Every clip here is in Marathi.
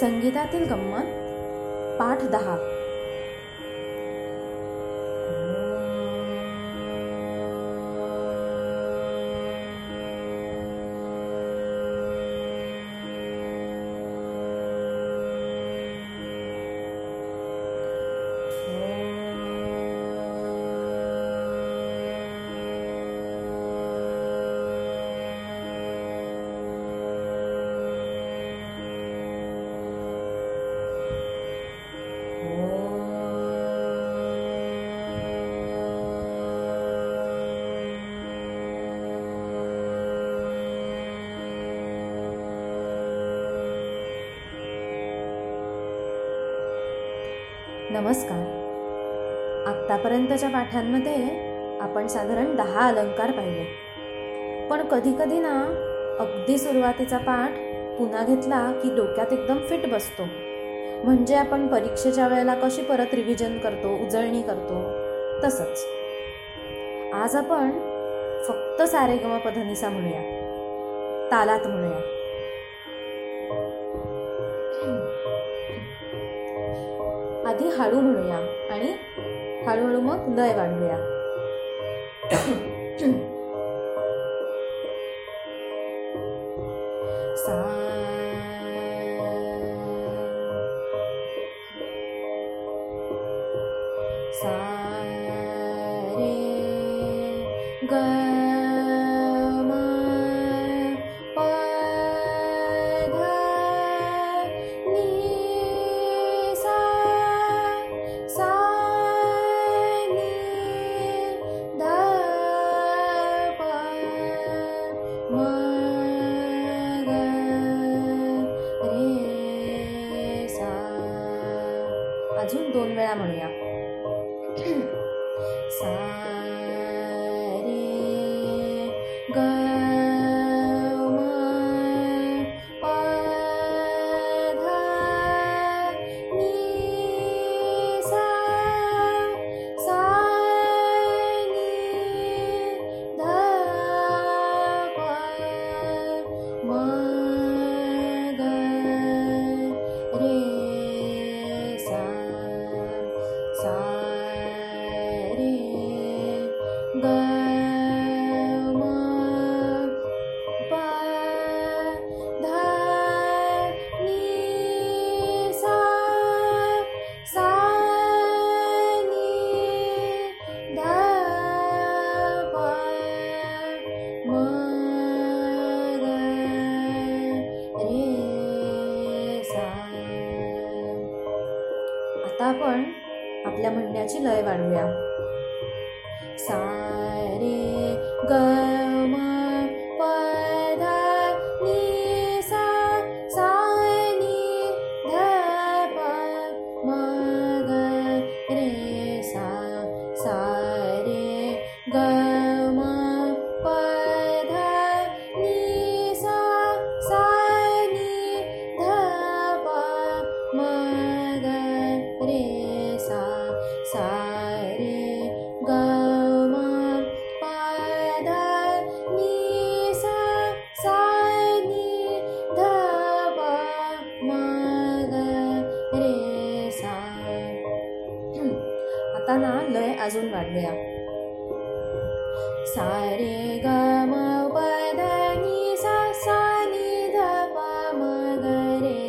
संगीतातील गंमत पाठ दहा. नमस्कार. आत्तापर्यंतच्या पाठांमध्ये आपण साधारण दहा अलंकार पाहिले. पण कधीकधी ना अगदी सुरुवातीचा पाठ पुन्हा घेतला की डोक्यात एकदम फिट बसतो. म्हणजे आपण परीक्षेच्या वेळेला कशी परत रिव्हिजन करतो उजळणी करतो तसंच. आज आपण फक्त सारेगम पधनिसा म्हणूया. तालात म्हणूया. हळू म्हणूया आणि हळूहळू मग लय वाढवूया. सा रे ग 对呀。आता आपण आपल्या म्हणण्याची लय वाढवूया सा वागताना लय अजून वाढवूया सारे ग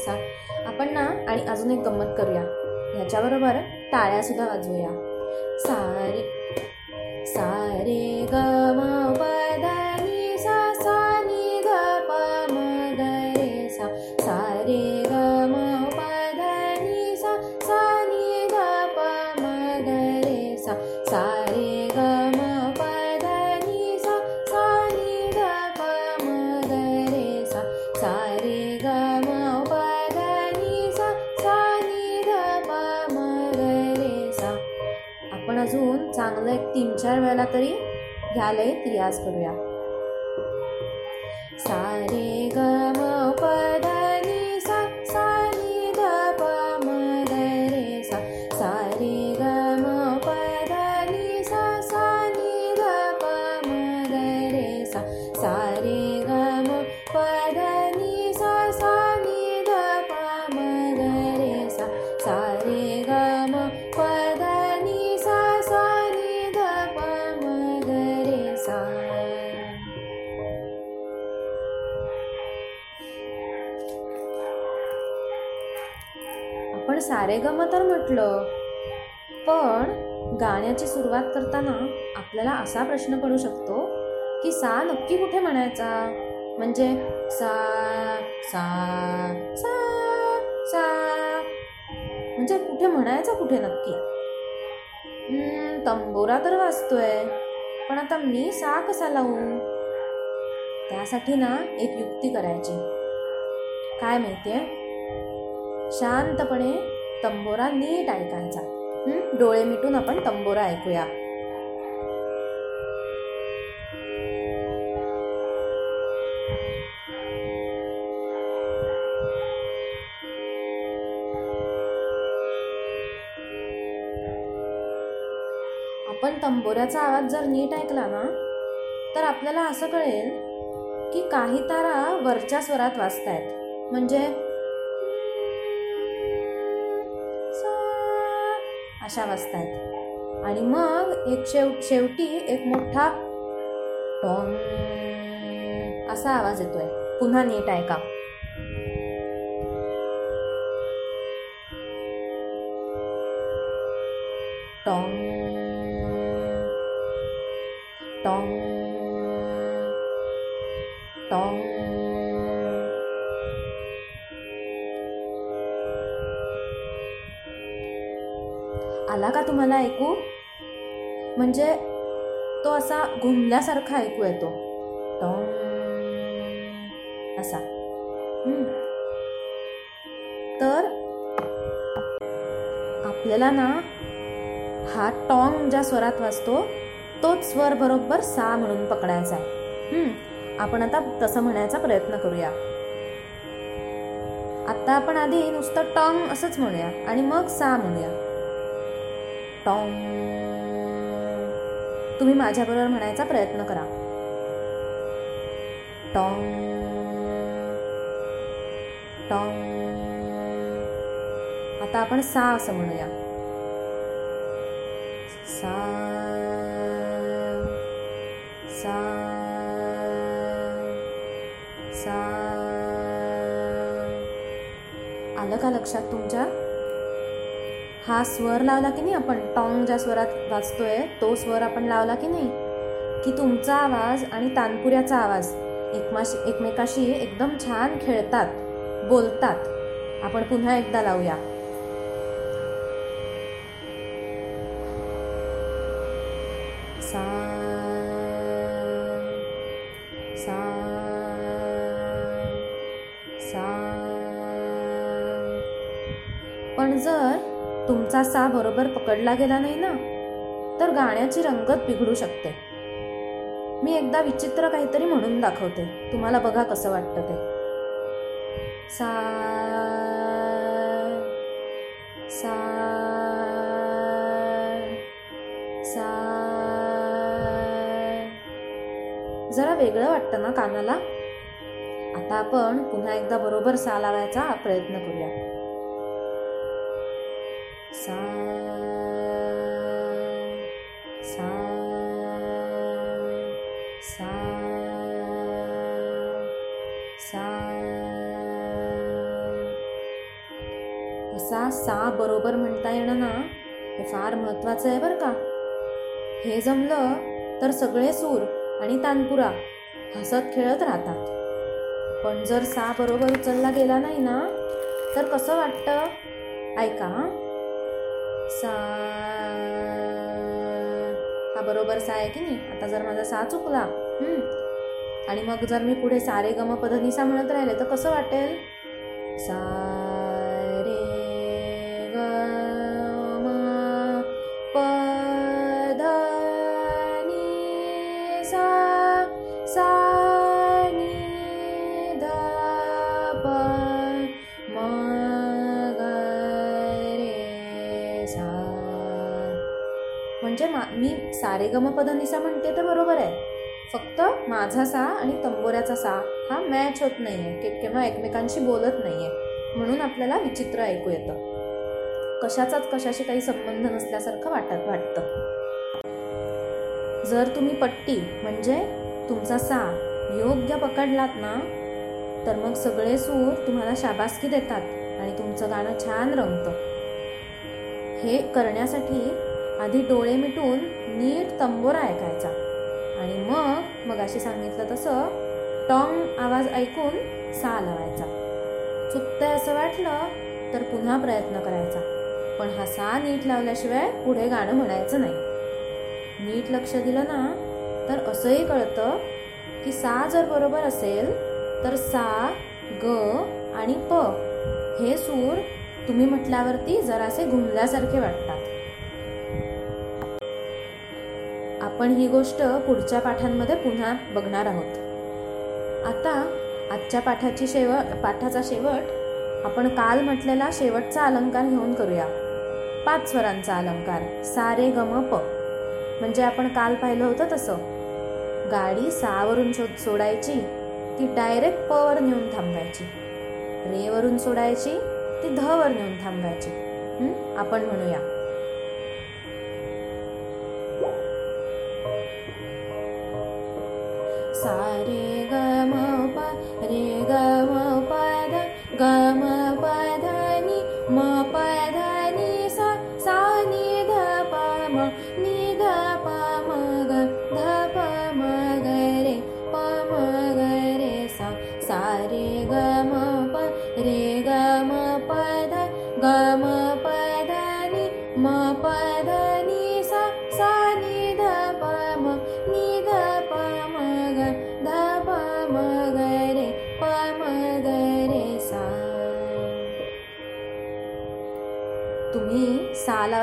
सा. आपण ना आणि अजून एक गंमत करूया. ह्याच्याबरोबर टाळ्यासुद्धा वाजवूया. सारे सारे ग आपण अजून चांगलं एक तीन चार वेळेला तरी घ्यायला रियाज करूया. सा म्हटलं पण गाण्याची सुरुवात करताना आपल्याला असा प्रश्न पडू शकतो की सा नक्की कुठे म्हणायचा? म्हणजे सा सा सा सा. म्हणजे कुठे म्हणायचा कुठे नक्की? तंबोरा तर वाचतोय पण आता मी सा कसा लावू? त्यासाठी ना एक युक्ती करायची. काय माहितीये? शांतपणे तंबोरा नीट ऐकायचा डोळे मिटून आपण तंबोरा ऐकूया. आपण तंबोऱ्याचा आवाज जर नीट ऐकला ना तर आपल्याला असं कळेल की काही तारा वरच्या स्वरात वाचतायत म्हणजे अशा वाजतात. आणि मग एक शेव शेवटी एक मोठा टॉंग असा आवाज येतोय. पुन्हा नीट ऐका. टॉंग ऐकू? म्हणजे तो असा घुमल्यासारखा ऐकू येतो. असा. तर आपल्याला ना हा टॉंग ज्या स्वरात वाजतो तोच स्वर बरोबर सा म्हणून पकडायचा आहे. आपण आता तसं म्हणायचा प्रयत्न करूया. आता आपण आधी नुसतं टॉंग असंच म्हणूया आणि मग सा म्हणूया. टॉंग तुम्ही माझ्याबरोबर म्हणायचा प्रयत्न करा. टॉंग टॉंग आता आपण सा असं म्हणूया. सा. सा. सा. आलं का लक्षात तुमच्या? हा स्वर लावला की नाही आपण? टॉंग ज्या स्वरात वाचतोय तो स्वर आपण लावला की नाही? की तुमचा आवाज आणि तानपुऱ्याचा आवाज एकमाशी एकमेकाशी एकदम छान खेळतात बोलतात. आपण पुन्हा एकदा लावूया. सा तुमचा सा बरोबर पकडला गेला नाही ना तर गाण्याची रंगत बिघडू शकते. मी एकदा विचित्र काहीतरी म्हणून दाखवते. तुम्हाला बघा कसं वाटतं ते. सा सा सा. जरा वेगळं वाटतं ना कानाला? आता आपण पुन्हा एकदा बरोबर सा लावायचा प्रयत्न करूया. सा सा सा सा. असा सा बरोबर म्हणता येणं ना हे फार महत्वाचं आहे बरं का. हे जमलं तर सगळे सूर आणि तानपुरा हसत खेळत राहतात. पण जर सा बरोबर उचलला गेला नाही ना तर कसं वाटतं? ऐका सा हा बरोबर सा आहे की नाही? आता जर माझा सा चुकला आणि मग जर मी पुढे सारे गम पधनिसा म्हणत राहिले तर कसं वाटेल? सा सारे निसा म्हणते तर बरोबर आहे. फक्त माझा सा आणि तंबोऱ्याचा सा हा मॅच होत नाहीये. किंवा एकमेकांशी बोलत नाहीये. म्हणून आपल्याला विचित्र ऐकू येतं. कशाचाच कशाशी काही संबंध नसल्यासारखं वाटत वाटतं. जर तुम्ही पट्टी म्हणजे तुमचा सा योग्य पकडलात ना तर मग सगळे सूर तुम्हाला शाबासकी देतात आणि तुमचं गाणं छान रंगतं हे करण्यासाठी आधी डोळे मिटून नीट तंबोरा ऐकायचा. आणि मग मग अशी सांगितलं तसं टॉंग आवाज ऐकून सा लावायचा. चुकतंय असं वाटलं तर पुन्हा प्रयत्न करायचा. पण हा सा नीट लावल्याशिवाय पुढे गाणं म्हणायचं नाही. नीट लक्ष दिलं ना तर असंही कळतं की सा जर बरोबर असेल तर सा ग आणि प हे सूर तुम्ही म्हटल्यावरती जरासे घुमल्यासारखे वाटतात. आपण ही गोष्ट पुढच्या पाठांमध्ये पुन्हा बघणार आहोत. आता आजच्या पाठाची शेव पाठाचा शेवट आपण काल म्हटलेला शेवटचा अलंकार घेऊन करूया. पाच स्वरांचा अलंकार सारे गम प. म्हणजे आपण काल पाहिलं होतं तसं. गाडी सावरून शोध सोडायची ती डायरेक्ट प वर नेऊन थांबवायची. रे वरून सोडायची ती ध वर नेऊन थांबवायची. आपण म्हणूया. रे गम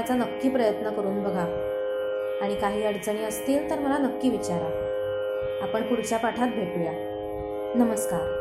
करण्याचा नक्की प्रयत्न करून बघा. आणि काही अडचणी असतील तर मला नक्की विचारा. आपण पुढच्या पाठात भेटूया. नमस्कार.